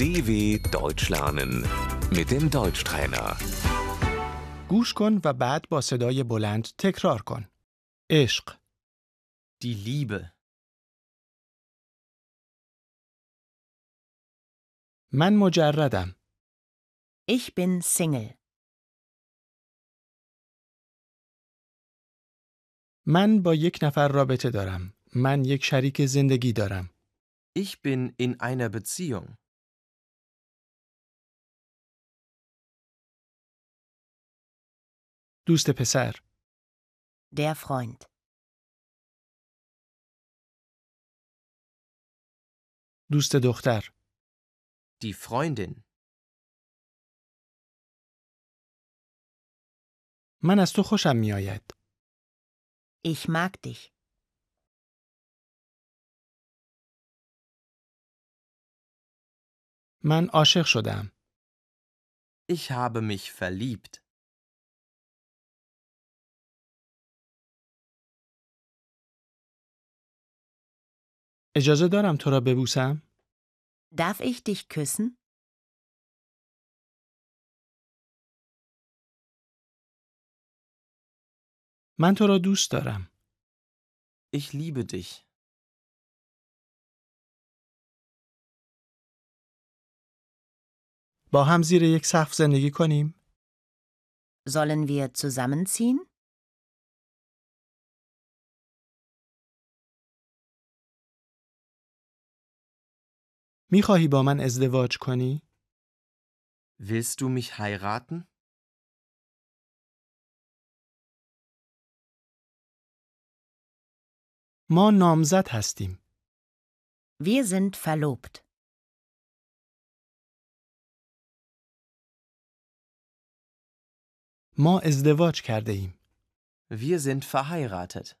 DW Deutsch lernen mit dem Deutschtrainer. گوش کن و بعد با صدای بلند تکرار کن. عشق، Die Liebe. من مجردم. Ich bin Single. من با یک نفر رابطه دارم. من یک شریک زندگی دارم. Ich bin in einer Beziehung. دوست پسر، Der Freund. دوست دختر، Die Freundin. من از تو خوشم می آید. Ich mag dich. من عاشق شدم. Ich habe mich verliebt. اجازه دارم تو را ببوسم؟ Darf ich dich küssen? من تو را دوست دارم. Ich liebe dich. با هم زیر یک سقف زندگی کنیم؟ Sollen wir zusammenziehen? می خواهی با من ازدواج کنی؟ Willst du mich heiraten? ما نامزد هستیم. Wir sind verlobt. ما ازدواج کرده ایم. Wir sind verheiratet.